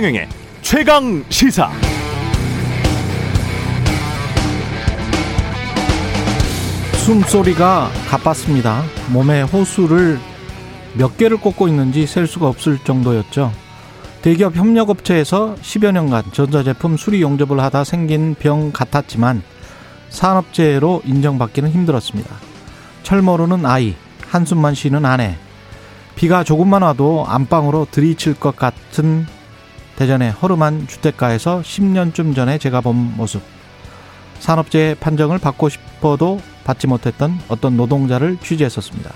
최경영의 최강 시사. 숨소리가 가빴습니다. 몸에 호수를 몇 개를 꽂고 있는지 셀 수가 없을 정도였죠. 대기업 협력업체에서 10여 년간 전자제품 수리 용접을 하다 생긴 병 같았지만 산업재해로 인정받기는 힘들었습니다. 철 모르는 아이, 한숨만 쉬는 아내, 비가 조금만 와도 안방으로 들이칠 것 같은 대전의 허름한 주택가에서 10년쯤 전에 제가 본 모습. 산업재해 판정을 받고 싶어도 받지 못했던 어떤 노동자를 취재했었습니다.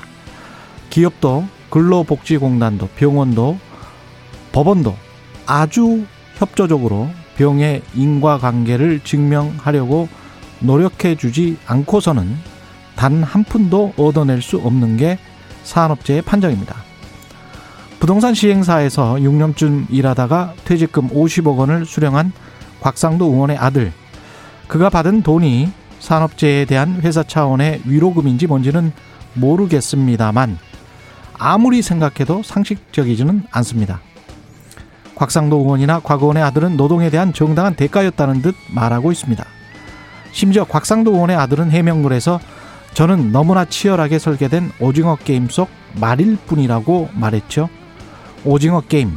기업도 근로복지공단도 병원도 법원도 아주 협조적으로 병의 인과관계를 증명하려고 노력해 주지 않고서는 단 한 푼도 얻어낼 수 없는 게 산업재해 판정입니다. 부동산 시행사에서 6년쯤 일하다가 퇴직금 50억 원을 수령한 곽상도 의원의 아들. 그가 받은 돈이 산업재해에 대한 회사 차원의 위로금인지 뭔지는 모르겠습니다만 아무리 생각해도 상식적이지는 않습니다. 곽상도 의원이나 곽 의원의 아들은 노동에 대한 정당한 대가였다는 듯 말하고 있습니다. 심지어 곽상도 의원의 아들은 해명글에서 저는 너무나 치열하게 설계된 오징어 게임 속 말일 뿐이라고 말했죠. 오징어 게임.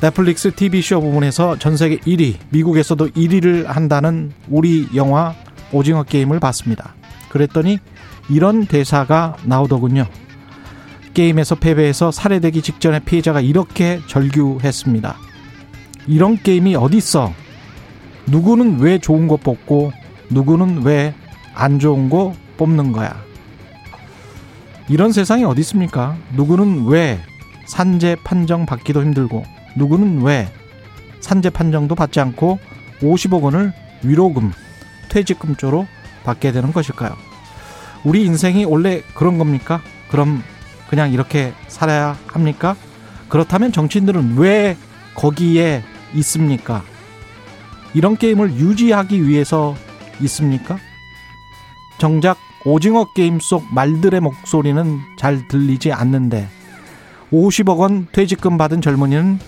넷플릭스 TV쇼 부분에서 전 세계 1위, 미국에서도 1위를 한다는 우리 영화 오징어 게임을 봤습니다. 그랬더니 이런 대사가 나오더군요. 게임에서 패배해서 살해되기 직전에 피해자가 이렇게 절규했습니다. 이런 게임이 어딨어? 누구는 왜 좋은 거 뽑고 누구는 왜 안 좋은 거 뽑는 거야? 이런 세상이 어디 있습니까? 누구는 왜 산재 판정 받기도 힘들고 누구는 왜 산재 판정도 받지 않고 50억 원을 위로금, 퇴직금 쪽으로 받게 되는 것일까요? 우리 인생이 원래 그런 겁니까? 그럼 그냥 이렇게 살아야 합니까? 그렇다면 정치인들은 왜 거기에 있습니까? 이런 게임을 유지하기 위해서 있습니까? 정작 오징어 게임 속 말들의 목소리는 잘 들리지 않는데 50억 원 퇴직금 받은 젊은이는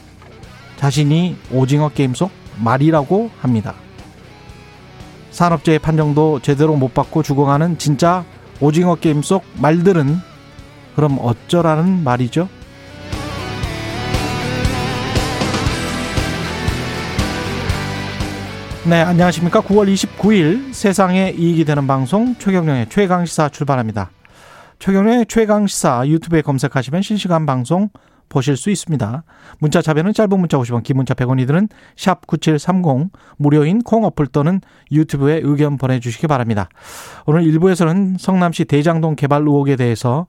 자신이 오징어 게임 속 말이라고 합니다. 산업재해 판정도 제대로 못 받고 죽어가는 진짜 오징어 게임 속 말들은 그럼 어쩌라는 말이죠? 네, 안녕하십니까. 9월 29일 세상에 이익이 되는 방송 최경령의 최강시사 출발합니다. 최경령의 최강 시사 유튜브에 검색하시면 실시간 방송 보실 수 있습니다. 문자 자변은 짧은 문자 50원, 긴 문자 100원이 드는 샵 9730 무료인 콩 어플 또는 유튜브에 의견 보내주시기 바랍니다. 오늘 1부에서는 성남시 대장동 개발 의혹에 대해서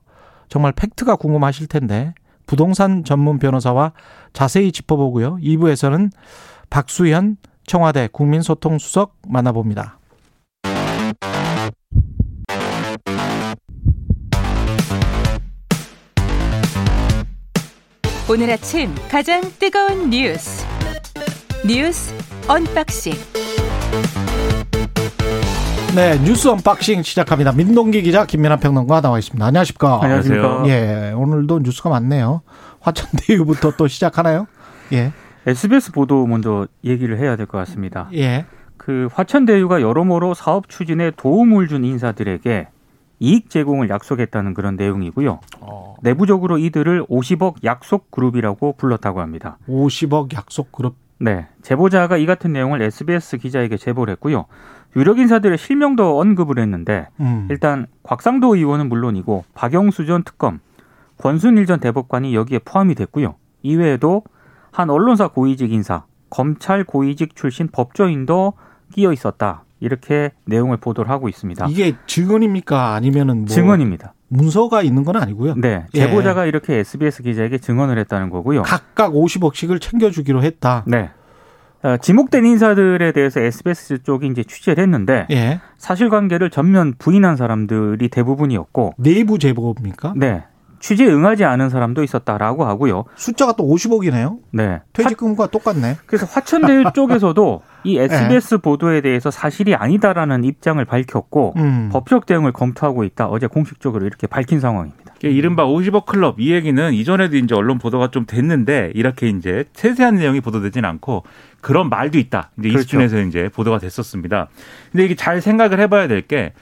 정말 팩트가 궁금하실 텐데 부동산 전문 변호사와 자세히 짚어보고요. 2부에서는 박수현 청와대 국민소통수석 만나봅니다. 오늘 아침 가장 뜨거운 뉴스 뉴스 unboxing 네, 뉴스 unboxing 시작합니다. 민동기 기자, 김민아 평론가 나와 있습니다. 안녕하십니까? 안녕하십니까? 예, 오늘도 뉴스가 많네요. 화천대유부터 또 시작하나요? 예, SBS 보도 먼저 얘기를 해야 될 것 같습니다. 예, 그 화천대유가 여러모로 사업 추진에 도움을 준 인사들에게 이익 제공을 약속했다는 그런 내용이고요. 어, 내부적으로 이들을 50억 약속 그룹이라고 불렀다고 합니다. 50억 약속 그룹. 네, 제보자가 이 같은 내용을 SBS 기자에게 제보를 했고요. 유력 인사들의 실명도 언급을 했는데 음, 일단 곽상도 의원은 물론이고 박영수 전 특검, 권순일 전 대법관이 여기에 포함이 됐고요. 이외에도 한 언론사 고위직 인사, 검찰 고위직 출신 법조인도 끼어 있었다. 이렇게 내용을 보도를 하고 있습니다. 이게 증언입니까? 아니면은 뭐 증언입니다. 문서가 있는 건 아니고요. 네, 예. 제보자가 이렇게 SBS 기자에게 증언을 했다는 거고요. 각각 50억씩을 챙겨주기로 했다. 네. 어, 지목된 인사들에 대해서 SBS 쪽이 이제 취재를 했는데 예, 사실관계를 전면 부인한 사람들이 대부분이었고, 내부 제보입니까? 네 취재에 응하지 않은 사람도 있었다라고 하고요. 숫자가 또 50억이네요. 네, 퇴직금과 똑같네. 그래서 화천대유 쪽에서도 이 SBS 보도에 대해서 사실이 아니다라는 입장을 밝혔고 음. 법적 대응을 검토하고 있다. 어제 공식적으로 이렇게 밝힌 상황입니다. 이른바 50억 클럽 이 얘기는 이전에도 이제 언론 보도가 좀 됐는데 이렇게 이제 세세한 내용이 보도되진 않고 그런 말도 있다. 이제 그렇죠. 이 수준에서 이제 보도가 됐었습니다. 근데 이게 잘 생각을 해봐야 될 게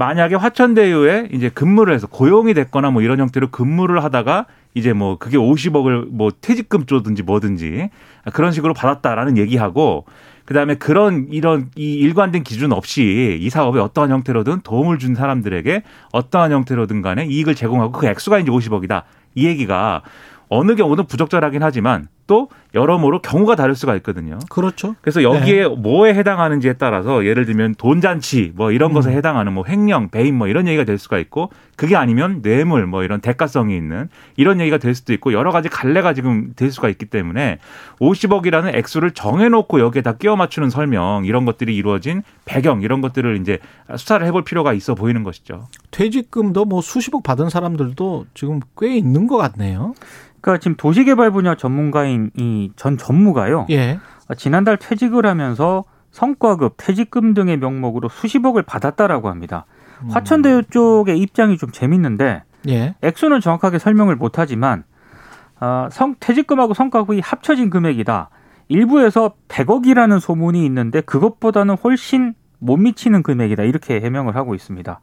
만약에 화천대유에 이제 근무를 해서 고용이 됐거나 뭐 이런 형태로 근무를 하다가 이제 뭐 그게 50억을 뭐 퇴직금 쪼든지 뭐든지 그런 식으로 받았다라는 얘기하고 그다음에 그런 이런 이 일관된 기준 없이 이 사업에 어떠한 형태로든 도움을 준 사람들에게 어떠한 형태로든 간에 이익을 제공하고 그 액수가 이제 50억이다. 이 얘기가 어느 경우는 부적절하긴 하지만 또 여러모로 경우가 다를 수가 있거든요. 그렇죠. 그래서 여기에 뭐에 해당하는지에 따라서 예를 들면 돈 잔치 뭐 이런 것에 해당하는 뭐 횡령, 배임 뭐 이런 얘기가 될 수가 있고 그게 아니면 뇌물 뭐 이런 대가성이 있는 이런 얘기가 될 수도 있고 여러 가지 갈래가 지금 될 수가 있기 때문에 50억이라는 액수를 정해놓고 여기에 다 끼워 맞추는 설명 이런 것들이 이루어진 배경 이런 것들을 이제 수사를 해볼 필요가 있어 보이는 것이죠. 퇴직금도 뭐 수십억 받은 사람들도 지금 꽤 있는 것 같네요. 그러니까 지금 도시개발 분야 전문가인 이 전 전무가요. 예. 지난달 퇴직을 하면서 성과급, 퇴직금 등의 명목으로 수십억을 받았다라고 합니다. 화천대유 쪽의 입장이 좀 재밌는데 예. 액수는 정확하게 설명을 못하지만 어, 성 퇴직금하고 성과급이 합쳐진 금액이다. 일부에서 100억이라는 소문이 있는데 그것보다는 훨씬 못 미치는 금액이다. 이렇게 해명을 하고 있습니다.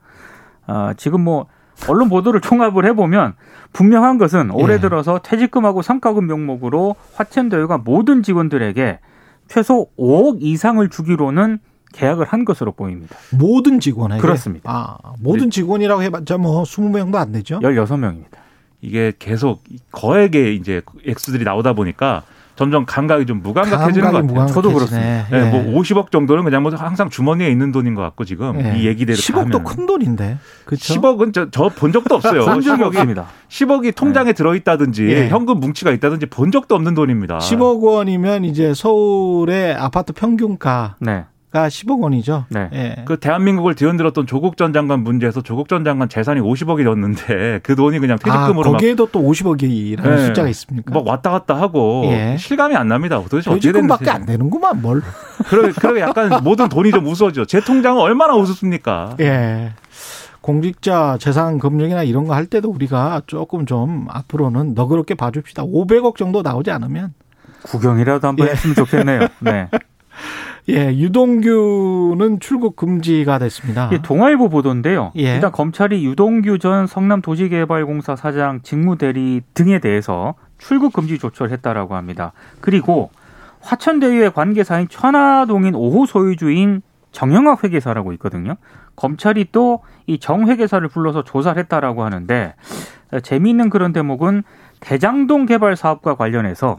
어, 지금 뭐 언론 보도를 총합을 해보면 분명한 것은 올해 예. 들어서 퇴직금하고 성과급 명목으로 화천대유가 모든 직원들에게 최소 5억 이상을 주기로는 계약을 한 것으로 보입니다. 모든 직원에게 그렇습니다. 아, 모든 직원이라고 해봤자 뭐 20명도 안 되죠. 16명입니다. 이게 계속 거액의 이제 액수들이 나오다 보니까 점점 감각이 좀 무감각해지는 것 같아요. 저도 무감각해지네. 네, 예. 뭐 50억 정도는 그냥 뭐 항상 주머니에 있는 돈인 것 같고 지금 예. 이 얘기대로 10억도 큰 돈인데. 그렇죠? 10억은 저저본 적도 없어요. 본 적이 10억이, 없습니다. 10억이 통장에 들어 있다든지 예. 현금 뭉치가 있다든지 본 적도 없는 돈입니다. 10억 원이면 이제 서울의 아파트 평균가 가 네. 10억 원이죠. 네. 예. 그 대한민국을 뒤흔들었던 조국 전 장관 문제에서 조국 전 장관 재산이 50억이었는데 그 돈이 그냥 아, 퇴직금으로 막, 거기에도 또 50억이라는 네. 숫자가 있습니까? 막 왔다 갔다 하고 예. 실감이 안 납니다. 도대체 어떻게 퇴직금밖에 됐는지. 안 되는구만 뭘. 그러게, 그러게 약간 모든 돈이 좀 우스워져. 제 통장은 얼마나 우습습니까? 예. 공직자 재산 검증이나 이런 거 할 때도 우리가 조금 좀 앞으로는 너그럽게 봐줍시다. 500억 정도 나오지 않으면 구경이라도 한번 예. 했으면 좋겠네요. 네. 예 유동규는 출국 금지가 됐습니다. 이게 동아일보 보도인데요. 예. 일단 검찰이 유동규 전 성남도시개발공사 사장 직무대리 등에 대해서 출국 금지 조처를 했다라고 합니다. 그리고 화천대유의 관계사인 천화동인 5호 소유주인 정영학 회계사라고 있거든요. 검찰이 또 이 정 회계사를 불러서 조사를 했다라고 하는데 재미있는 그런 대목은 대장동 개발 사업과 관련해서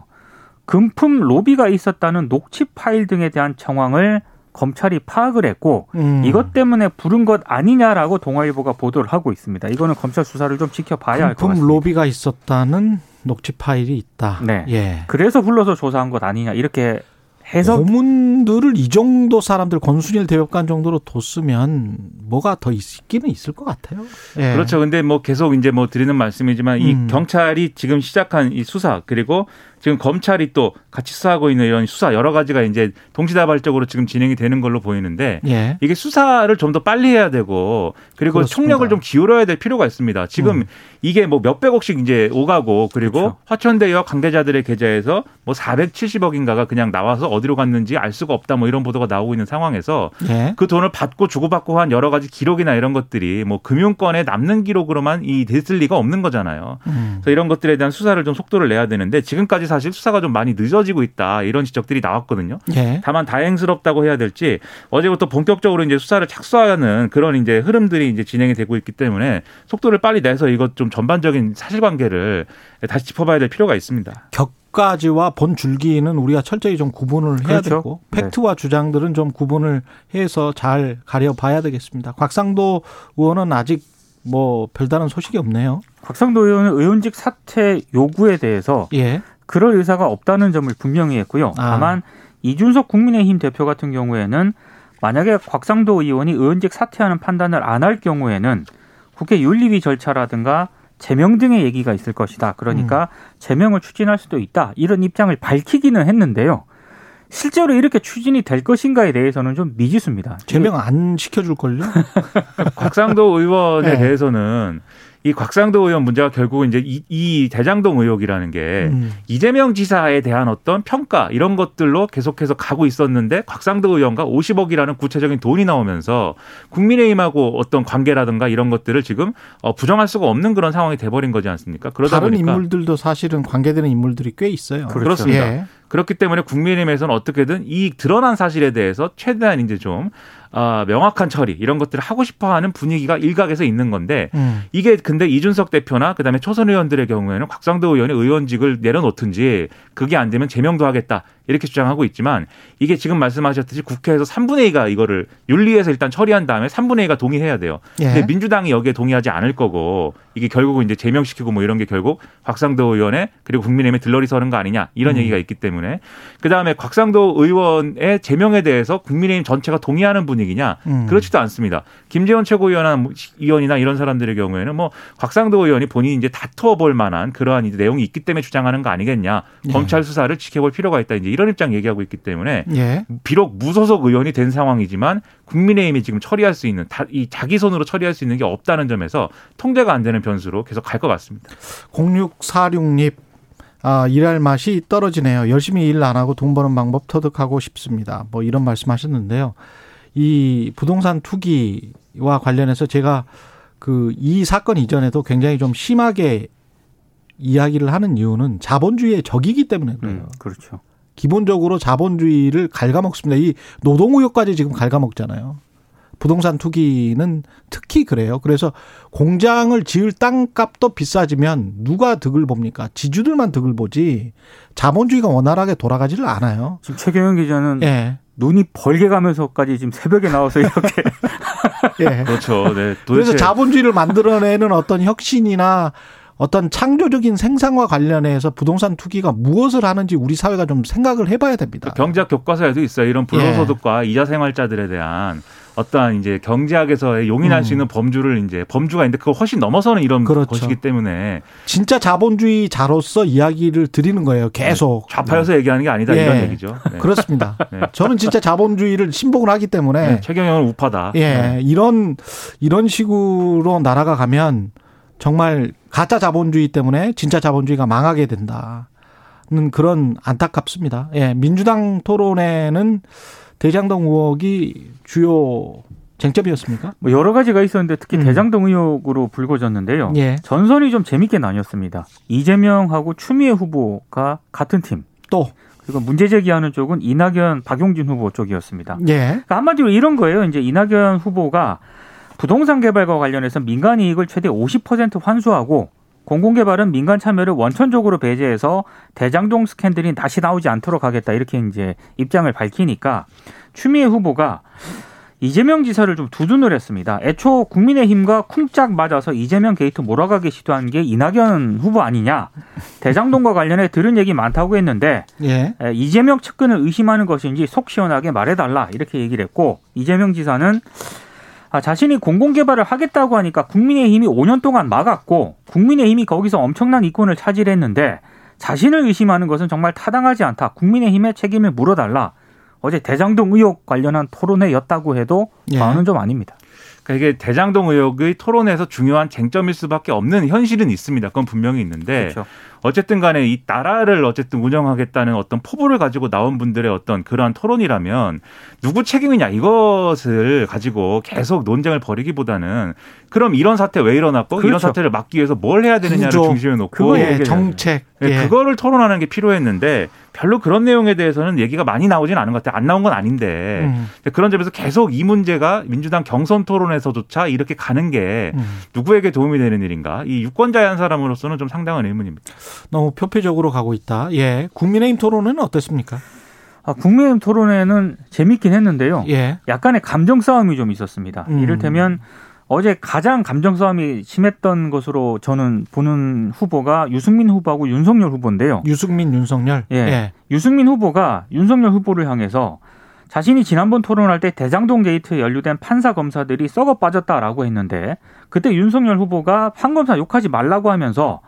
금품 로비가 있었다는 녹취 파일 등에 대한 정황을 검찰이 파악을 했고 음. 이것 때문에 부른 것 아니냐라고 동아일보가 보도를 하고 있습니다. 이거는 검찰 수사를 좀 지켜봐야 할것 금품 같습니다. 로비가 있었다는 녹취 파일이 있다. 네. 예. 그래서 불러서 조사한 것 아니냐 이렇게 해서 고문들을 이 정도 사람들 권순일 대법관 정도로 뒀으면 뭐가 더 있기는 있을 것 같아요. 예. 그렇죠. 근데 뭐 계속 이제 뭐 드리는 말씀이지만 이 음. 경찰이 지금 시작한 이 수사 그리고 지금 검찰이 또 같이 수사하고 있는 이런 수사 여러 가지가 이제 동시다발적으로 지금 진행이 되는 걸로 보이는데 예. 이게 수사를 좀 더 빨리 해야 되고 그리고 그렇습니다. 총력을 좀 기울여야 될 필요가 있습니다. 지금 음. 이게 뭐 몇백억씩 이제 오가고 그리고 그렇죠. 화천대유와 관계자들의 계좌에서 뭐 470억인가가 그냥 나와서 어디로 갔는지 알 수가 없다 뭐 이런 보도가 나오고 있는 상황에서 예. 그 돈을 받고 주고받고 한 여러 가지 기록이나 이런 것들이 뭐 금융권에 남는 기록으로만 이 됐을 리가 없는 거잖아요. 음. 그래서 이런 것들에 대한 수사를 좀 속도를 내야 되는데 지금까지 사실 수사가 좀 많이 늦어지고 있다 이런 지적들이 나왔거든요. 예. 다만 다행스럽다고 해야 될지 어제부터 본격적으로 이제 수사를 착수하는 그런 이제 흐름들이 이제 진행이 되고 있기 때문에 속도를 빨리 내서 이것 좀 전반적인 사실관계를 다시 짚어봐야 될 필요가 있습니다. 격가지와 본 줄기는 우리가 철저히 좀 구분을 해야 그렇죠. 되고 팩트와 주장들은 좀 구분을 해서 잘 가려봐야 되겠습니다. 곽상도 의원은 아직 뭐 별다른 소식이 없네요. 곽상도 의원은 의원직 사퇴 요구에 대해서 예. 그럴 의사가 없다는 점을 분명히 했고요. 아. 다만 이준석 국민의힘 대표 같은 경우에는 만약에 곽상도 의원이 의원직 사퇴하는 판단을 안 할 경우에는 국회 윤리위 절차라든가 제명 등의 얘기가 있을 것이다. 그러니까 제명을 추진할 수도 있다. 이런 입장을 밝히기는 했는데요. 실제로 이렇게 추진이 될 것인가에 대해서는 좀 미지수입니다. 제명 안 시켜줄 걸요? 곽상도 의원에 네. 대해서는 이 곽상도 의원 문제가 결국은 이제 이, 이 대장동 의혹이라는 게 음. 이재명 지사에 대한 어떤 평가 이런 것들로 계속해서 가고 있었는데 곽상도 의원과 50억이라는 구체적인 돈이 나오면서 국민의힘하고 어떤 관계라든가 이런 것들을 지금 어, 부정할 수가 없는 그런 상황이 돼버린 거지 않습니까? 그러다 다른 보니까 인물들도 사실은 관계되는 인물들이 꽤 있어요. 그렇죠. 그렇습니다. 예. 그렇기 때문에 국민의힘에서는 어떻게든 이 드러난 사실에 대해서 최대한 이제 좀 아, 명확한 처리 이런 것들을 하고 싶어하는 분위기가 일각에서 있는 건데 음. 이게 근데 이준석 대표나 그다음에 초선 의원들의 경우에는 곽상도 의원이 의원직을 내려놓든지 그게 안 되면 제명도 하겠다 이렇게 주장하고 있지만 이게 지금 말씀하셨듯이 국회에서 3분의 2가 이거를 윤리에서 일단 처리한 다음에 3분의 2가 동의해야 돼요. 예. 근데 민주당이 여기에 동의하지 않을 거고 이게 결국은 이제 제명시키고 뭐 이런 게 결국 곽상도 의원의 그리고 국민의힘에 들러리 서는 거 아니냐 이런 음. 얘기가 있기 때문에 그다음에 곽상도 의원의 제명에 대해서 국민의힘 전체가 동의하는 분위기냐 음. 그렇지도 않습니다. 김재원 최고위원이나 이런 사람들의 경우에는 뭐 곽상도 의원이 본인이 이제 다투어 볼 만한 그러한 이제 내용이 있기 때문에 주장하는 거 아니겠냐. 예. 검찰 수사를 지켜볼 필요가 있다. 이제 이런 입장 얘기하고 있기 때문에 예. 비록 무소속 의원이 된 상황이지만 국민의힘이 지금 처리할 수 있는 다- 이 자기 손으로 처리할 수 있는 게 없다는 점에서 통제가 안 되는 변수로 계속 갈 것 같습니다. 0646님, 아, 일할 맛이 떨어지네요. 열심히 일 안 하고 돈 버는 방법 터득하고 싶습니다. 뭐 이런 말씀 하셨는데요. 이 부동산 투기와 관련해서 제가 그 이 사건 이전에도 굉장히 좀 심하게 이야기를 하는 이유는 자본주의의 적이기 때문에 그래요. 음, 그렇죠. 기본적으로 자본주의를 갉아먹습니다. 이 노동의혹까지 지금 갉아먹잖아요. 부동산 투기는 특히 그래요. 그래서 공장을 지을 땅값도 비싸지면 누가 득을 봅니까? 지주들만 득을 보지 자본주의가 원활하게 돌아가지를 않아요. 지금 최경영 기자는 예. 눈이 벌게 가면서까지 지금 새벽에 나와서 이렇게 예. 그렇죠. 네. 그래서 자본주의를 만들어내는 어떤 혁신이나 어떤 창조적인 생산과 관련해서 부동산 투기가 무엇을 하는지 우리 사회가 좀 생각을 해봐야 됩니다. 경제학 교과서에도 있어요. 이런 불로소득과 이자 생활자들에 대한 어떠한 이제 경제학에서의 용인할 음. 수 있는 범주를 이제 범주가 있는데 그거 훨씬 넘어서는 이런 그렇죠. 것이기 때문에 진짜 자본주의자로서 이야기를 드리는 거예요. 계속. 좌파여서 얘기하는 게 아니다 예. 이런 얘기죠. 네. 그렇습니다. 네. 저는 진짜 자본주의를 신봉을 하기 때문에 네, 최경영은 우파다. 예, 네. 이런 이런 식으로 나라가 가면 정말 가짜 자본주의 때문에 진짜 자본주의가 망하게 된다는 그런 안타깝습니다. 예, 민주당 토론회는 대장동 의혹이 주요 쟁점이었습니까? 뭐 여러 가지가 있었는데 특히 음. 대장동 의혹으로 불거졌는데요. 예. 전선이 좀 재밌게 나뉘었습니다. 이재명하고 추미애 후보가 같은 팀. 또 그리고 문제 제기하는 쪽은 이낙연, 박용진 후보 쪽이었습니다. 예. 그러니까 한마디로 이런 거예요. 이제 이낙연 후보가 부동산 개발과 관련해서 민간 이익을 최대 50% 환수하고 공공개발은 민간 참여를 원천적으로 배제해서 대장동 스캔들이 다시 나오지 않도록 하겠다 이렇게 이제 입장을 밝히니까 추미애 후보가 이재명 지사를 좀 두둔을 했습니다. 애초 국민의힘과 쿵짝 맞아서 이재명 게이트 몰아가기 시도한 게 이낙연 후보 아니냐. 대장동과 관련해 들은 얘기 많다고 했는데 예. 에, 이재명 측근을 의심하는 것인지 속 시원하게 말해달라 이렇게 얘기를 했고 이재명 지사는 아, 자신이 공공개발을 하겠다고 하니까 국민의힘이 5년 동안 막았고 국민의힘이 거기서 엄청난 이권을 차지했는데 자신을 의심하는 것은 정말 타당하지 않다. 국민의힘의 책임을 물어달라. 어제 대장동 의혹 관련한 토론회였다고 해도 예. 과언은 좀 아닙니다. 그러니까 이게 대장동 의혹의 토론에서 중요한 쟁점일 수밖에 없는 현실은 있습니다. 그건 분명히 있는데 그렇죠. 어쨌든 간에 이 나라를 어쨌든 운영하겠다는 어떤 포부를 가지고 나온 분들의 어떤 그러한 토론이라면 누구 책임이냐 이것을 가지고 계속 논쟁을 벌이기보다는 그럼 이런 사태 왜 일어났고 이런 그렇죠. 사태를 막기 위해서 뭘 해야 되느냐를 구조. 중심에 놓고 그거 예. 정책. 네, 예. 그거를 토론하는 게 필요했는데 별로 그런 내용에 대해서는 얘기가 많이 나오진 않은 것 같아요. 안 나온 건 아닌데 음. 그런 점에서 계속 이 문제가 민주당 경선 토론에서조차 이렇게 가는 게 음. 누구에게 도움이 되는 일인가? 이 유권자의 한 사람으로서는 좀 상당한 의문입니다. 너무 표피적으로 가고 있다. 예. 국민의힘 토론은 어땠습니까? 아, 국민의힘 토론회는 재밌긴 했는데요. 예. 약간의 감정 싸움이 좀 있었습니다. 음. 이를테면 어제 가장 감정 싸움이 심했던 것으로 저는 보는 후보가 유승민 후보하고 윤석열 후보인데요. 유승민, 윤석열. 예. 예. 유승민 후보가 윤석열 후보를 향해서 자신이 지난번 토론할 때 대장동 게이트에 연루된 판사 검사들이 썩어 빠졌다라고 했는데 그때 윤석열 후보가 판 검사 욕하지 말라고 하면서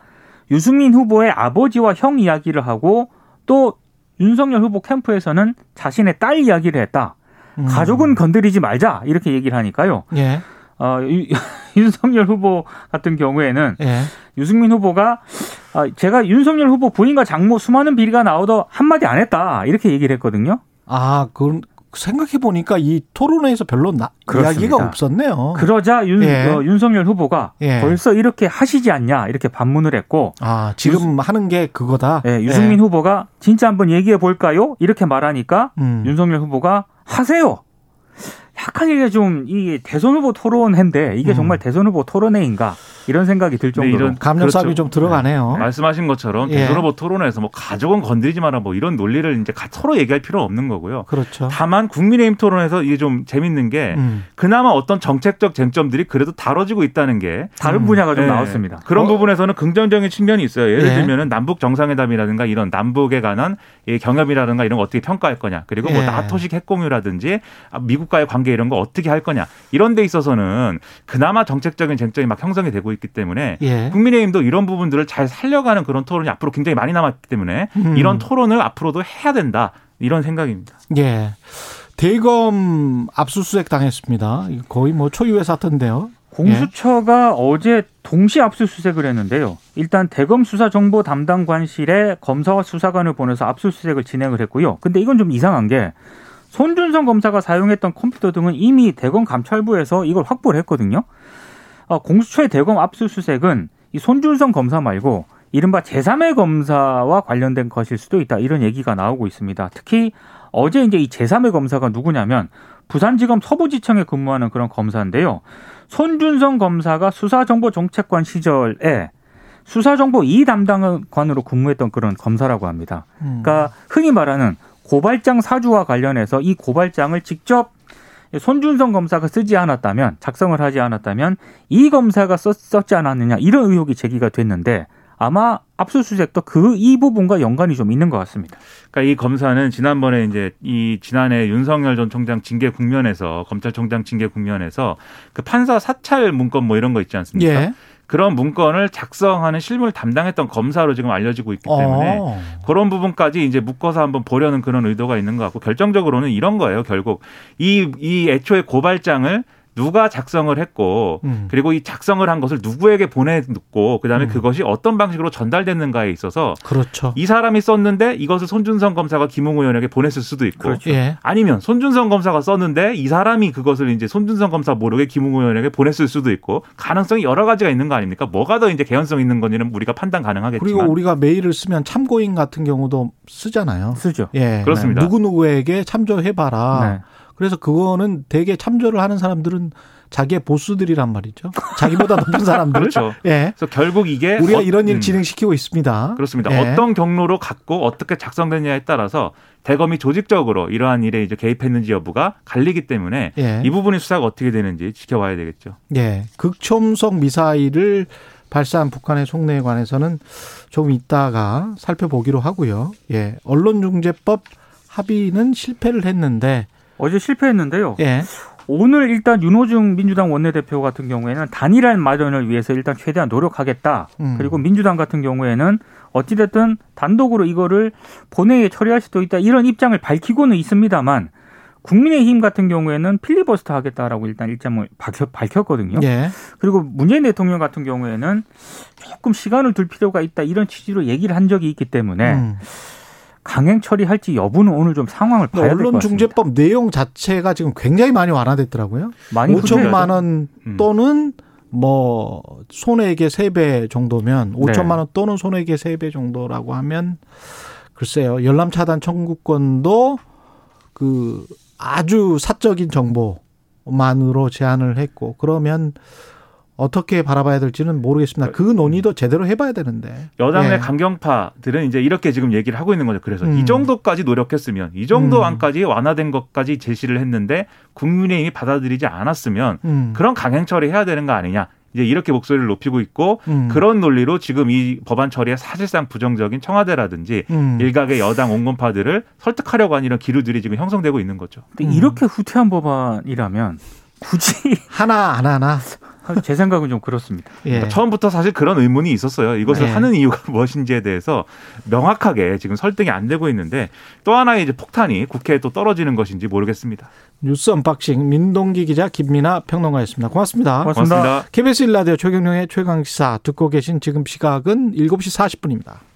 유승민 후보의 아버지와 형 이야기를 하고 또 윤석열 후보 캠프에서는 자신의 딸 이야기를 했다. 음. 가족은 건드리지 말자 이렇게 얘기를 하니까요. 예. 어, 유, 윤석열 후보 같은 경우에는 예. 유승민 후보가 아, 제가 윤석열 후보 부인과 장모 수많은 비리가 나오도 한마디 안 했다 이렇게 얘기를 했거든요. 아, 그 생각해 보니까 이 토론회에서 별로 나. 이야기가 없었네요. 그러자 윤, 예. 어, 윤석열 후보가 예. 벌써 이렇게 하시지 않냐 이렇게 반문을 했고 아, 지금 하는 게 그거다. 예, 유승민 예. 후보가 진짜 한번 얘기해 볼까요? 이렇게 말하니까 음. 윤석열 후보가 하세요. 이게 좀 이 대선 후보 토론회인데 이게 음. 정말 대선 후보 토론회인가 이런 생각이 들 네, 정도로 이런 감정 싸움이 그렇죠. 좀 들어가네요. 말씀하신 것처럼 예. 대선 후보 토론에서 뭐 가족은 건드리지 마라 뭐 이런 논리를 이제 가- 서로 얘기할 필요는 없는 거고요. 그렇죠. 다만 국민의힘 토론에서 이게 좀 재밌는 게 음. 그나마 어떤 정책적 쟁점들이 그래도 다뤄지고 있다는 게 다른 음. 분야가 좀 예, 나왔습니다. 그런 어? 부분에서는 긍정적인 측면이 있어요. 예를 예. 들면은 남북 정상회담이라든가 이런 남북에 관한 이 경협이라든가 이런 거 어떻게 평가할 거냐. 그리고 뭐 예. 나토식 핵공유라든지 아, 미국과의 관계 이런 거 어떻게 할 거냐. 이런 데 있어서는 그나마 정책적인 쟁점이 막 형성이 되고 있기 때문에 예. 국민의힘도 이런 부분들을 잘 살려가는 그런 토론이 앞으로 굉장히 많이 남았기 때문에 음. 이런 토론을 앞으로도 해야 된다. 이런 생각입니다. 예. 대검 압수수색 당했습니다. 거의 뭐 초유의 사태인데요. 공수처가 어제 동시 압수수색을 했는데요. 일단 대검 수사 정보 담당 관실에 검사와 수사관을 보내서 압수수색을 진행을 했고요. 근데 이건 좀 이상한 게 손준성 검사가 사용했던 컴퓨터 등은 이미 대검 감찰부에서 이걸 확보를 했거든요. 어, 공수처의 대검 압수수색은 이 손준성 검사 말고 이른바 제3의 검사와 관련된 것일 수도 있다 이런 얘기가 나오고 있습니다. 특히 어제 이제 이 제3의 검사가 누구냐면 부산지검 서부지청에 근무하는 그런 검사인데요. 손준성 검사가 수사정보정책관 시절에 수사정보 2 담당관으로 근무했던 그런 검사라고 합니다. 음. 그러니까 흔히 말하는 고발장 사주와 관련해서 이 고발장을 직접 손준성 검사가 쓰지 않았다면 작성을 하지 않았다면 이 검사가 썼, 썼지 않았느냐 이런 의혹이 제기가 됐는데 아마 압수수색도 그 이 부분과 연관이 좀 있는 것 같습니다. 그러니까 이 검사는 지난번에 이제 이 지난해 윤석열 전 총장 징계 국면에서 검찰총장 징계 국면에서 그 판사 사찰 문건 뭐 이런 거 있지 않습니까? 예. 그런 문건을 작성하는 실무를 담당했던 검사로 지금 알려지고 있기 때문에 어. 그런 부분까지 이제 묶어서 한번 보려는 그런 의도가 있는 것 같고 결정적으로는 이런 거예요. 결국 이 이 애초에 고발장을 누가 작성을 했고 음. 그리고 이 작성을 한 것을 누구에게 보내놓고 그다음에 음. 그것이 어떤 방식으로 전달됐는가에 있어서 그렇죠. 이 사람이 썼는데 이것을 손준성 검사가 김웅 의원에게 보냈을 수도 있고 그렇죠. 예. 아니면 손준성 검사가 썼는데 이 사람이 그것을 이제 손준성 검사 모르게 김웅 의원에게 보냈을 수도 있고 가능성이 여러 가지가 있는 거 아닙니까? 뭐가 더 이제 개연성 있는 건지는 우리가 판단 가능하겠지만 그리고 우리가 메일을 쓰면 참고인 같은 경우도 쓰잖아요. 쓰죠. 예. 그렇습니다. 누구 누구에게 참조해 봐라. 네. 그래서 그거는 되게 참조를 하는 사람들은 자기의 보스들이란 말이죠. 자기보다 높은 사람들. 그렇죠. 예. 그래서 결국 이게 우리가 어- 이런 일을 음, 진행시키고 있습니다. 그렇습니다. 예. 어떤 경로로 갔고 어떻게 작성됐냐에 따라서 대검이 조직적으로 이러한 일에 이제 개입했는지 여부가 갈리기 때문에 예. 이 부분의 수사가 어떻게 되는지 지켜봐야 되겠죠. 예. 극초음속 미사일을 발사한 북한의 속내에 관해서는 좀 이따가 살펴보기로 하고요. 예. 언론중재법 합의는 실패를 했는데, 어제 실패했는데요. 예. 오늘 일단 윤호중 민주당 원내대표 같은 경우에는 단일한 마련을 위해서 일단 최대한 노력하겠다. 음. 그리고 민주당 같은 경우에는 어찌됐든 단독으로 이거를 본회의에 처리할 수도 있다. 이런 입장을 밝히고는 있습니다만 국민의힘 같은 경우에는 필리버스터 하겠다라고 일단 일정을 밝혔, 밝혔거든요. 예. 그리고 문재인 대통령 같은 경우에는 조금 시간을 둘 필요가 있다. 이런 취지로 얘기를 한 적이 있기 때문에 음. 강행 처리할지 여부는 오늘 좀 상황을 봐야 될 것 같습니다. 언론중재법 내용 자체가 지금 굉장히 많이 완화됐더라고요. 많이 5천만 원 음. 또는 뭐 손해액의 3배 정도면 네. 5천만 원 또는 손해액의 3배 정도라고 하면 글쎄요. 열람 차단 청구권도 그 아주 사적인 정보만으로 제한을 했고 그러면 어떻게 바라봐야 될지는 모르겠습니다. 그 논의도 제대로 해봐야 되는데. 여당의 예. 강경파들은 이제 이렇게 지금 얘기를 하고 있는 거죠. 그래서 음. 이 정도까지 노력했으면 이 정도 음. 안까지 완화된 것까지 제시를 했는데 국민의힘이 받아들이지 않았으면 음. 그런 강행 처리해야 되는 거 아니냐. 이제 이렇게 목소리를 높이고 있고 음. 그런 논리로 지금 이 법안 처리에 사실상 부정적인 청와대라든지 음. 일각의 여당 온건파들을 설득하려고 하는 이런 기류들이 지금 형성되고 있는 거죠. 근데 음. 이렇게 후퇴한 법안이라면 굳이 하나 안 하나. 제 생각은 좀 그렇습니다. 예. 그러니까 처음부터 사실 그런 의문이 있었어요. 이것을 네. 하는 이유가 무엇인지에 대해서 명확하게 지금 설득이 안 되고 있는데 또 하나의 이제 폭탄이 국회에 또 떨어지는 것인지 모르겠습니다. 뉴스 unboxing 민동기 기자 김민아 평론가였습니다. 고맙습니다. 고맙습니다. 고맙습니다. KBS 일라디오 최경영의 최강 시사 듣고 계신 지금 시각은 7시 40분입니다.